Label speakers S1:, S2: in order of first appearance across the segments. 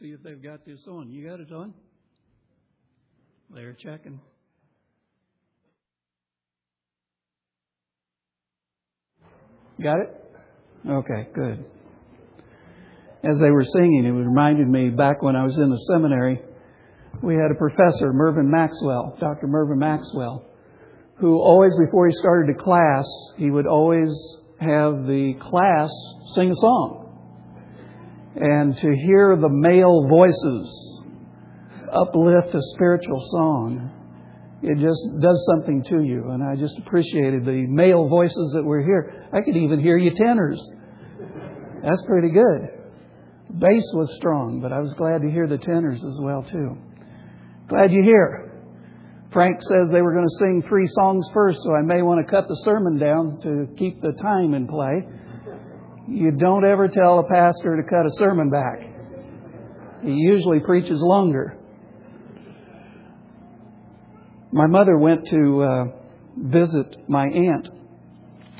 S1: see if they've got this on. You got it on? They're checking. Got it? Okay, good. As they were singing, it reminded me back when I was in the seminary, we had a professor, Mervyn Maxwell, Dr. Mervyn Maxwell, who always, before he started a class, he would always have the class sing a song. And to hear the male voices uplift a spiritual song, it just does something to you. And I just appreciated the male voices that were here. I could even hear you tenors. That's pretty good. Bass was strong, but I was glad to hear the tenors as well too. Glad you're here. Frank says they were going to sing three songs first, so I may want to cut the sermon down to keep the time in play. You don't ever tell a pastor to cut a sermon back. He usually preaches longer. My mother went to uh, visit my aunt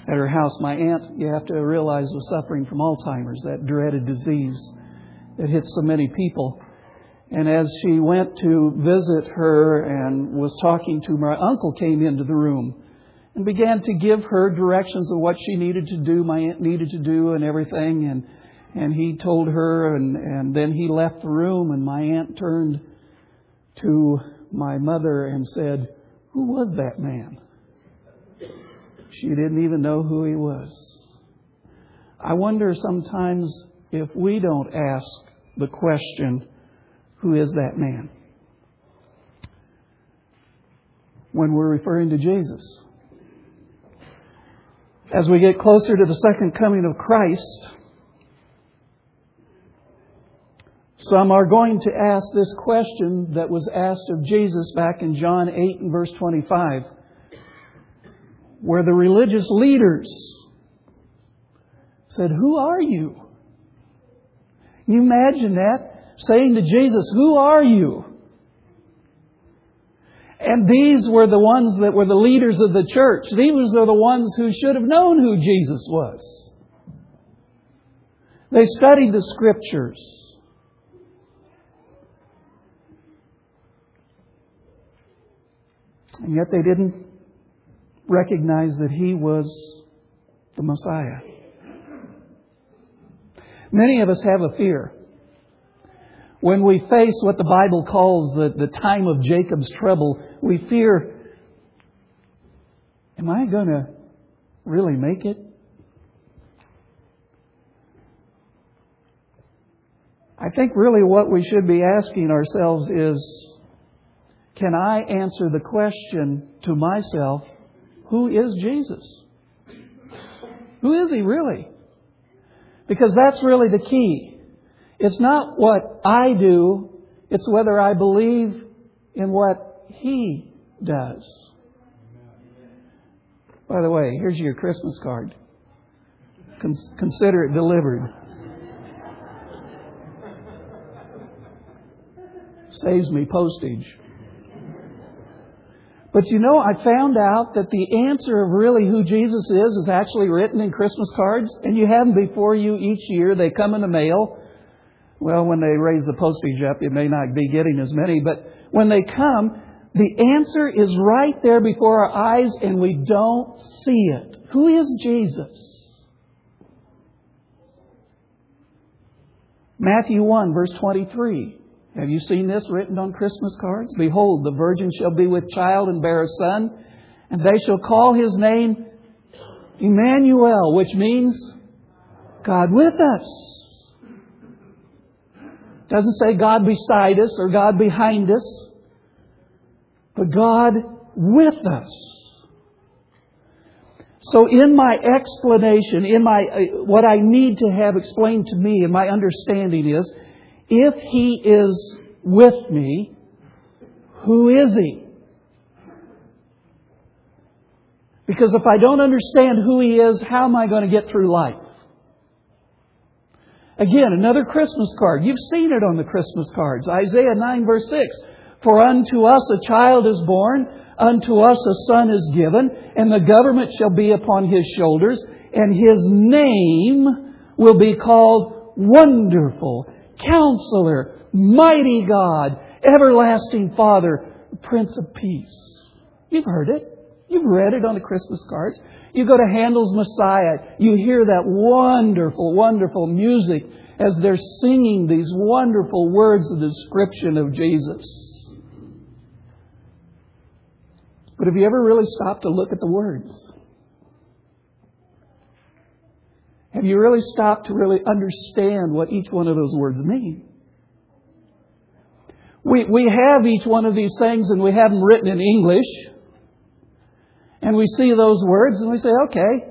S1: at her house. My aunt, you have to realize, was suffering from Alzheimer's, that dreaded disease that hits so many people. And as she went to visit her and was talking to my uncle came into the room and began to give her directions of what she needed to do, my aunt needed to do, and everything. And and he told her, and and then he left the room, and my aunt turned to my mother and said, "Who was that man?" She didn't even know who he was. I wonder sometimes if we don't ask the question, "Who is that man?" when we're referring to Jesus. As we get closer to the second coming of Christ, some are going to ask this question that was asked of Jesus back in John 8 and verse 25, where the religious leaders said, Who are you? Can you imagine that? Saying to Jesus, Who are you? And these were the ones that were the leaders of the church. These are the ones who should have known who Jesus was. They studied the scriptures. And yet they didn't recognize that he was the Messiah. Many of us have a fear when we face what the Bible calls the, the time of Jacob's trouble, we fear, am I going to really make it? I think really what we should be asking ourselves is, can I answer the question to myself, who is Jesus? Who is He really? Because that's really the key. It's not what I do, it's whether I believe in what He does. By the way, here's your Christmas card. consider it delivered. Saves me postage. But you know, I found out that the answer of really who Jesus is is actually written in Christmas cards, and you have them before you each year. They come in the mail. Well, when they raise the postage up, you may not be getting as many, but when they come, the answer is right there before our eyes and we don't see it. Who is Jesus? Matthew 1, verse 23. Have you seen this written on Christmas cards? Behold, the virgin shall be with child and bear a son, and they shall call his name Emmanuel, which means God with us. Doesn't say God beside us or God behind us, but God with us. So in my explanation, in my, uh, what I need to have explained to me and my understanding is, if He is with me, who is He? Because if I don't understand who He is, how am I going to get through life? Again, another Christmas card. You've seen it on the Christmas cards. Isaiah 9 verse 6. For unto us a child is born, unto us a son is given, and the government shall be upon his shoulders, and his name will be called Wonderful, Counselor, mighty God, everlasting Father, Prince of Peace. You've heard it. You've read it on the Christmas cards. You go to Handel's Messiah, you hear that wonderful, wonderful music as they're singing these wonderful words of description of Jesus. But have you ever really stopped to look at the words? Have you really stopped to really understand what each one of those words mean? We, we have each one of these things and we have them written in English. And we see those words and we say, okay.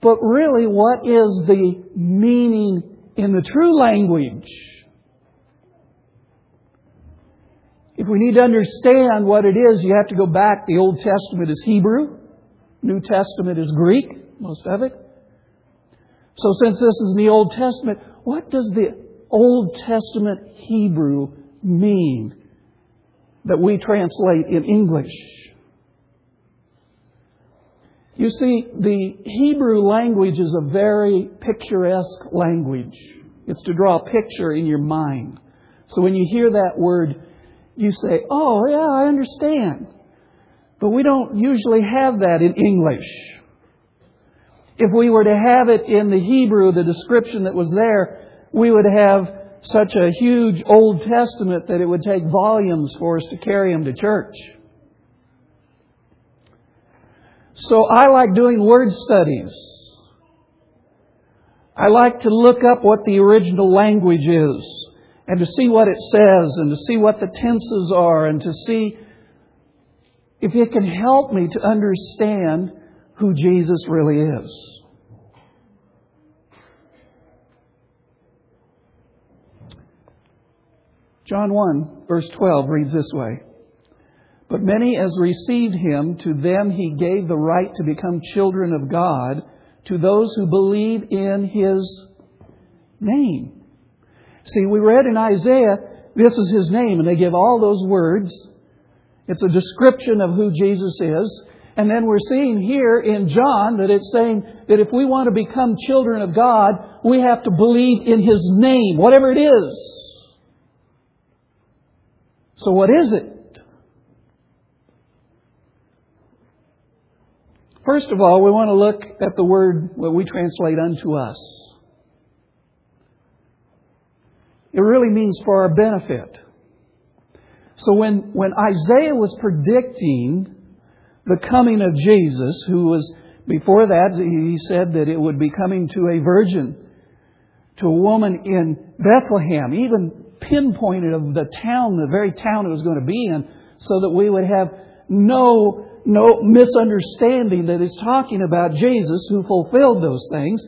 S1: But really, what is the meaning in the true language? If we need to understand what it is, you have to go back. The Old Testament is Hebrew. New Testament is Greek, most of it. So since this is in the Old Testament, what does the Old Testament Hebrew mean that we translate in English? You see, the Hebrew language is a very picturesque language. It's to draw a picture in your mind. So when you hear that word, you say, Oh, yeah, I understand. But we don't usually have that in English. If we were to have it in the Hebrew, the description that was there, we would have such a huge Old Testament that it would take volumes for us to carry them to church. So I like doing word studies. I like to look up what the original language is and to see what it says and to see what the tenses are and to see if it can help me to understand who Jesus really is. John 1, verse 12 reads this way But many as received him, to them he gave the right to become children of God, to those who believe in his name. See, we read in Isaiah, this is his name, and they give all those words. It's a description of who Jesus is. And then we're seeing here in John that it's saying that if we want to become children of God, we have to believe in His name, whatever it is. So what is it? First of all, we want to look at the word what we translate unto us. It really means for our benefit. So when, when Isaiah was predicting the coming of Jesus, who was, before that, he said that it would be coming to a virgin, to a woman in Bethlehem, even pinpointed of the town, the very town it was going to be in, so that we would have no, no misunderstanding that it's talking about Jesus who fulfilled those things.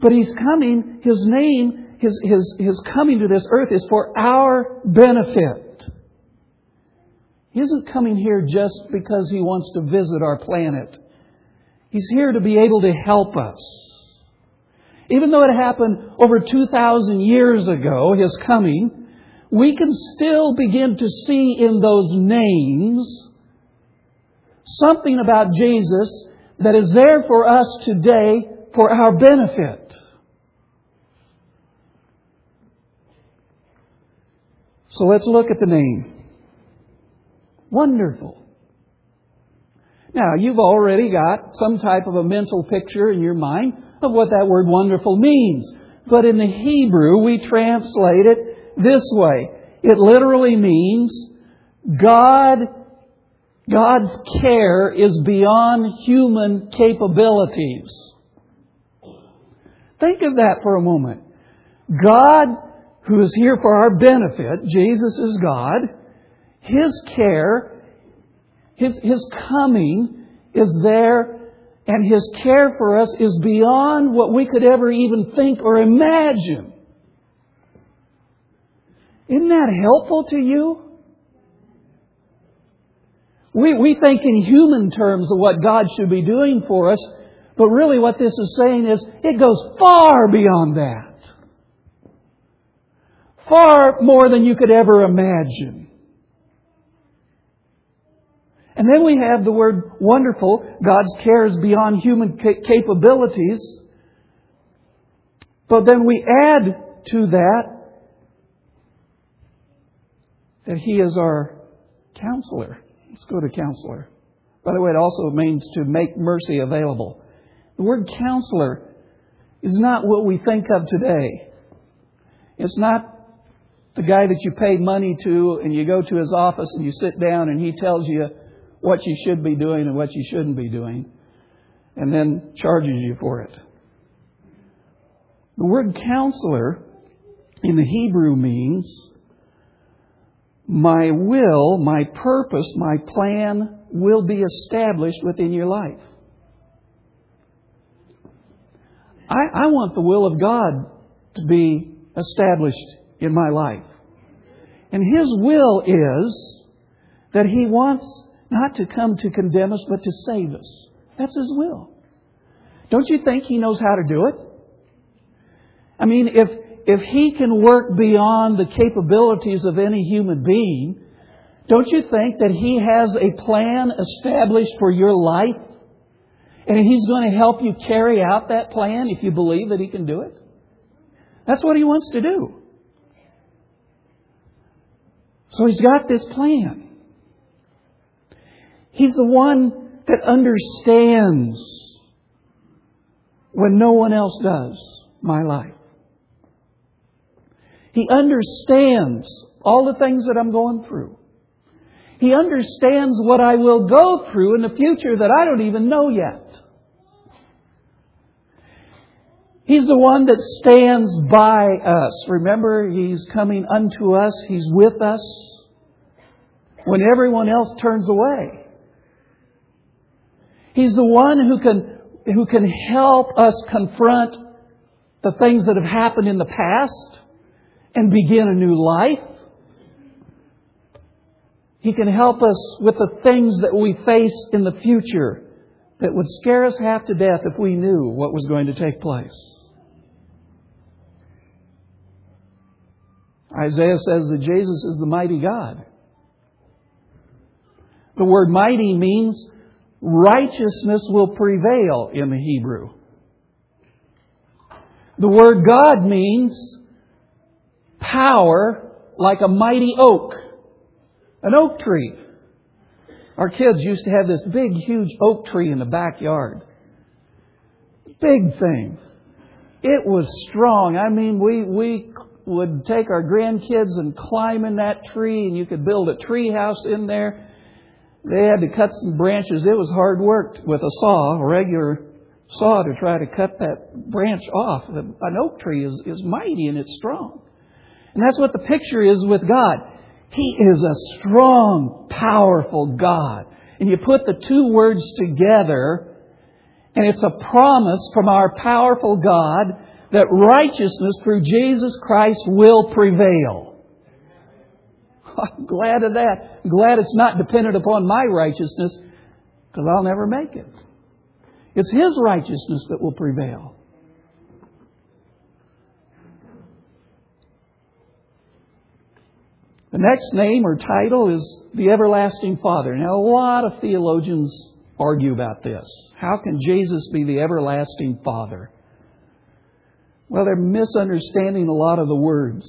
S1: But he's coming, his name, his, his, his coming to this earth is for our benefit. He isn't coming here just because he wants to visit our planet. He's here to be able to help us. Even though it happened over 2,000 years ago, His coming, we can still begin to see in those names something about Jesus that is there for us today for our benefit. So let's look at the name. Wonderful. Now, you've already got some type of a mental picture in your mind of what that word wonderful means. But in the Hebrew, we translate it this way. It literally means God, God's care is beyond human capabilities. Think of that for a moment. God, who is here for our benefit, Jesus is God, His care, His, His coming is there and His care for us is beyond what we could ever even think or imagine. Isn't that helpful to you? We, we think in human terms of what God should be doing for us, but really what this is saying is it goes far beyond that. Far more than you could ever imagine. And then we have the word wonderful. God's care is beyond human capabilities. But then we add to that that He is our counselor. Let's go to counselor. By the way, it also means to make mercy available. The word counselor is not what we think of today. It's not the guy that you pay money to and you go to his office and you sit down and he tells you what you should be doing and what you shouldn't be doing and then charges you for it. The word counselor in the Hebrew means my will, my purpose, my plan will be established within your life. I, I want the will of God to be established in my life. And His will is that He wants not to come to condemn us, but to save us. That's His will. Don't you think He knows how to do it? I mean, if, if He can work beyond the capabilities of any human being, don't you think that He has a plan established for your life? And He's going to help you carry out that plan if you believe that He can do it? That's what He wants to do. So He's got this plan. He's the one that understands when no one else does my life. He understands all the things that I'm going through. He understands what I will go through in the future that I don't even know yet. He's the one that stands by us. Remember, He's coming unto us. He's with us when everyone else turns away. He's the one who can, who can help us confront the things that have happened in the past and begin a new life. He can help us with the things that we face in the future that would scare us half to death if we knew what was going to take place. Isaiah says that Jesus is the mighty God. The word mighty means righteousness will prevail in the Hebrew. The word God means power like a mighty oak, an oak tree. Our kids used to have this big, huge oak tree in the backyard. Big thing. It was strong. I mean, we, we would take our grandkids and climb in that tree, and you could build a tree house in there. They had to cut some branches. It was hard work with a saw, a regular saw, to try to cut that branch off. An oak tree is, is mighty and it's strong. And that's what the picture is with God. He is a strong, powerful God. And you put the two words together, and it's a promise from our powerful God that righteousness through Jesus Christ will prevail. I'm glad of that. I'm glad it's not dependent upon my righteousness because I'll never make it. It's His righteousness that will prevail. The next name or title is the Everlasting Father. Now, a lot of theologians argue about this. How can Jesus be the Everlasting Father? Well, they're misunderstanding a lot of the words.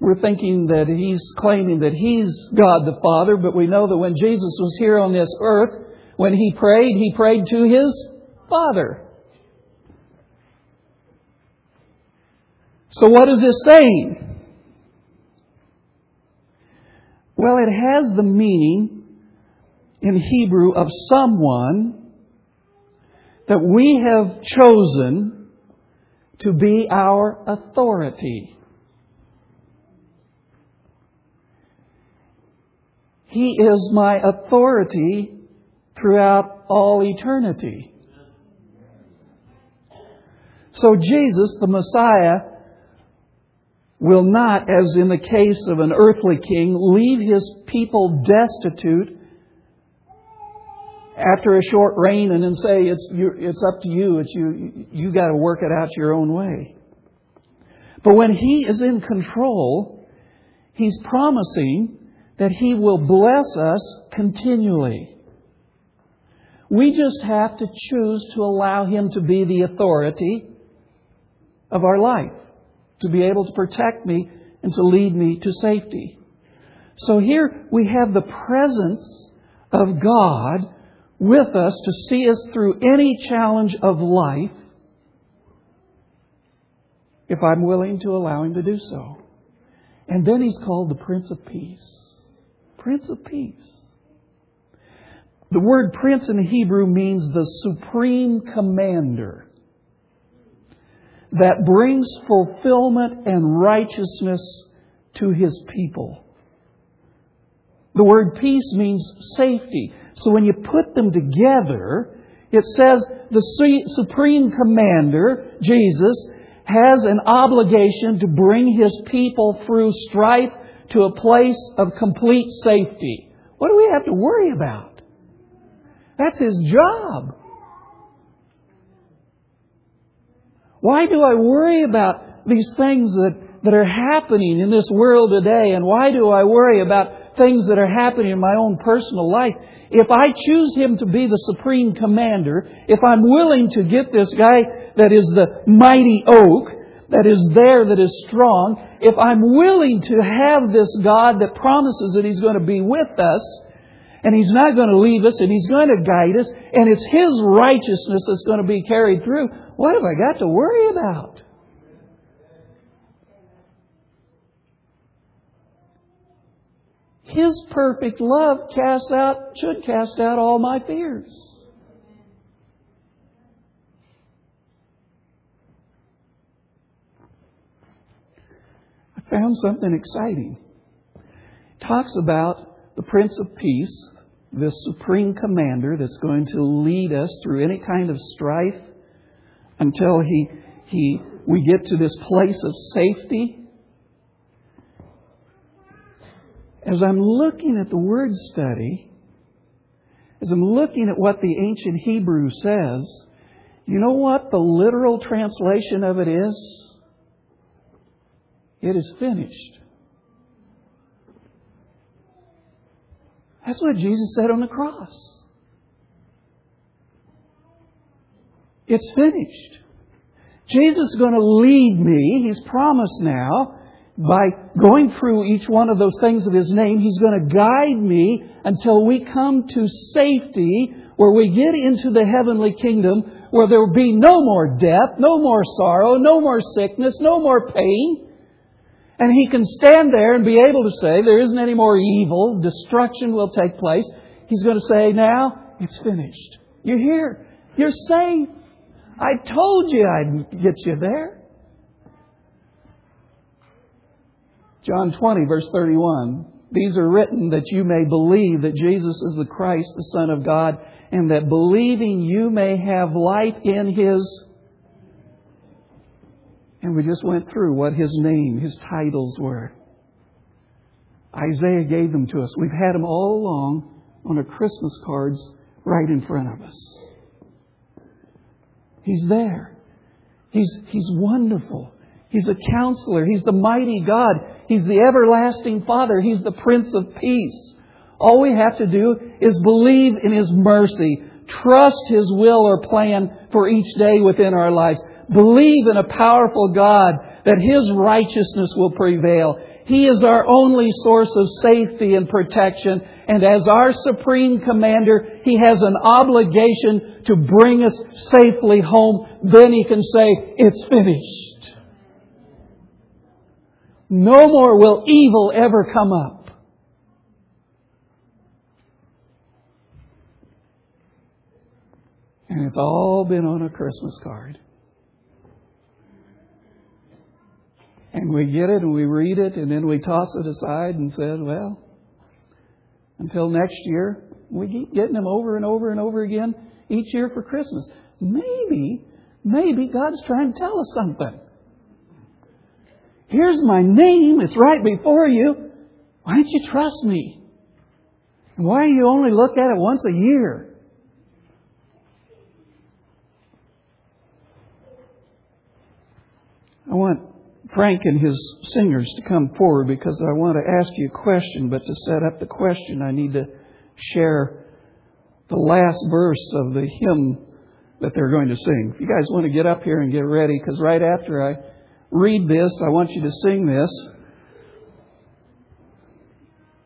S1: We're thinking that he's claiming that he's God the Father, but we know that when Jesus was here on this earth, when he prayed, he prayed to his Father. So what is this saying? Well, it has the meaning in Hebrew of someone that we have chosen to be our authority. He is my authority throughout all eternity. So Jesus, the Messiah, will not, as in the case of an earthly king, leave his people destitute after a short reign and then say it's it's up to you. It's you. You got to work it out your own way. But when He is in control, He's promising that He will bless us continually. We just have to choose to allow Him to be the authority of our life, to be able to protect me and to lead me to safety. So here we have the presence of God with us to see us through any challenge of life if I'm willing to allow Him to do so. And then He's called the Prince of Peace. Prince of Peace. The word prince in Hebrew means the supreme commander that brings fulfillment and righteousness to his people. The word peace means safety. So when you put them together, it says the supreme commander, Jesus, has an obligation to bring his people through strife to a place of complete safety. What do we have to worry about? That's his job. Why do I worry about these things that, that are happening in this world today? And why do I worry about things that are happening in my own personal life? If I choose him to be the supreme commander, if I'm willing to get this guy that is the mighty oak, that is there, that is strong, if I'm willing to have this God that promises that he's going to be with us, and He's not going to leave us, and He's going to guide us, and it's His righteousness that's going to be carried through. What have I got to worry about? His perfect love casts out, should cast out all my fears. I found something exciting. It talks about the Prince of Peace this supreme commander that's going to lead us through any kind of strife until he, he, we get to this place of safety. As I'm looking at the word study, as I'm looking at what the ancient Hebrew says, you know what the literal translation of it is? It is finished. That's what Jesus said on the cross. It's finished. Jesus is going to lead me. He's promised now by going through each one of those things of His name, He's going to guide me until we come to safety where we get into the heavenly kingdom where there will be no more death, no more sorrow, no more sickness, no more pain. And he can stand there and be able to say, there isn't any more evil, destruction will take place. He's going to say, now it's finished. You're here. You're safe. I told you I'd get you there. John 20, verse 31. These are written that you may believe that Jesus is the Christ, the Son of God, and that believing you may have life in His and we just went through what his name, his titles were. Isaiah gave them to us. We've had them all along on our Christmas cards right in front of us. He's there. He's, he's wonderful. He's a counselor. He's the mighty God. He's the everlasting Father. He's the Prince of Peace. All we have to do is believe in His mercy, trust His will or plan for each day within our lives. Believe in a powerful God that His righteousness will prevail. He is our only source of safety and protection. And as our supreme commander, He has an obligation to bring us safely home. Then He can say, it's finished. No more will evil ever come up. And it's all been on a Christmas card. And we get it and we read it and then we toss it aside and said, well, until next year, we keep getting them over and over and over again each year for Christmas. Maybe, maybe God's trying to tell us something. Here's my name. It's right before you. Why don't you trust me? Why do you only look at it once a year? I want Frank and his singers to come forward because I want to ask you a question, but to set up the question, I need to share the last verse of the hymn that they're going to sing. If you guys want to get up here and get ready, because right after I read this, I want you to sing this.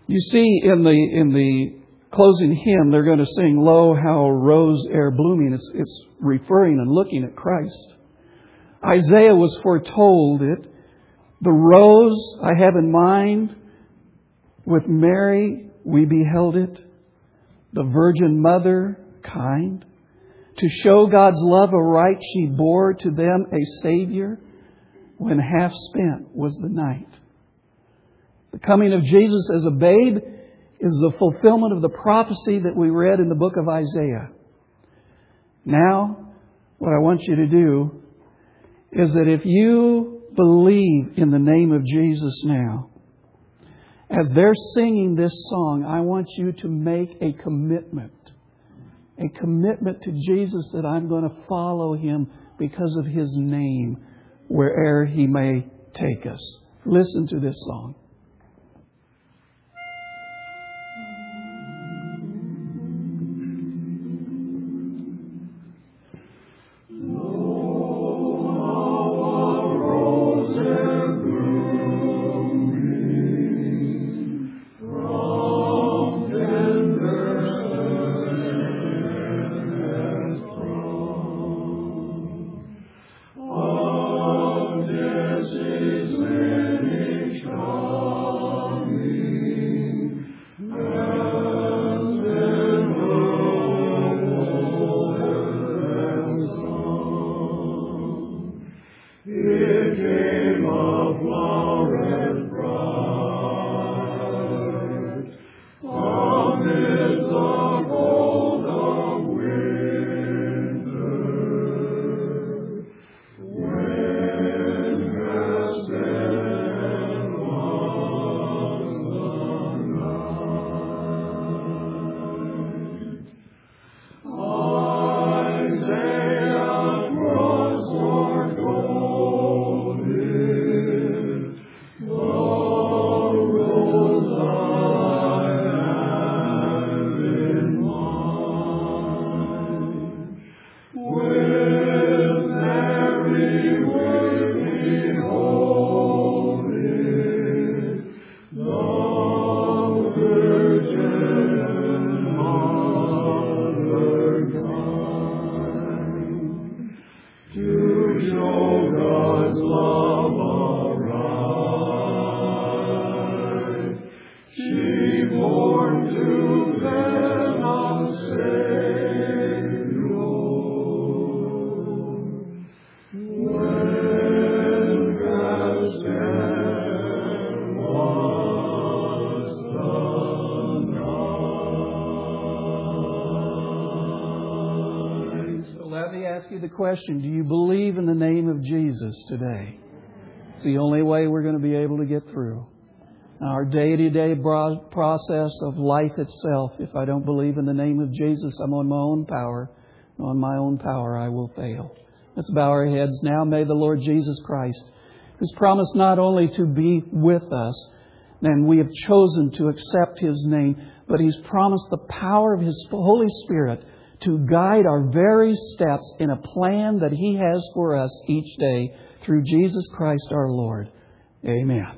S1: You see in the in the closing hymn, they're going to sing, Lo, how rose e'er blooming. It's, it's referring and looking at Christ. Isaiah was foretold it. The rose I have in mind, with Mary we beheld it. The Virgin Mother, kind. To show God's love aright, she bore to them a Savior when half spent was the night. The coming of Jesus as a babe is the fulfillment of the prophecy that we read in the book of Isaiah. Now, what I want you to do is that if you believe in the name of Jesus now, as they're singing this song, I want you to make a commitment. A commitment to Jesus that I'm going to follow him because of his name wherever he may take us. Listen to this song. Question Do you believe in the name of Jesus today? It's the only way we're going to be able to get through. Our day to day process of life itself, if I don't believe in the name of Jesus, I'm on my own power. On my own power, I will fail. Let's bow our heads now. May the Lord Jesus Christ, who's promised not only to be with us, and we have chosen to accept His name, but He's promised the power of His Holy Spirit to guide our very steps in a plan that He has for us each day through Jesus Christ our Lord. Amen.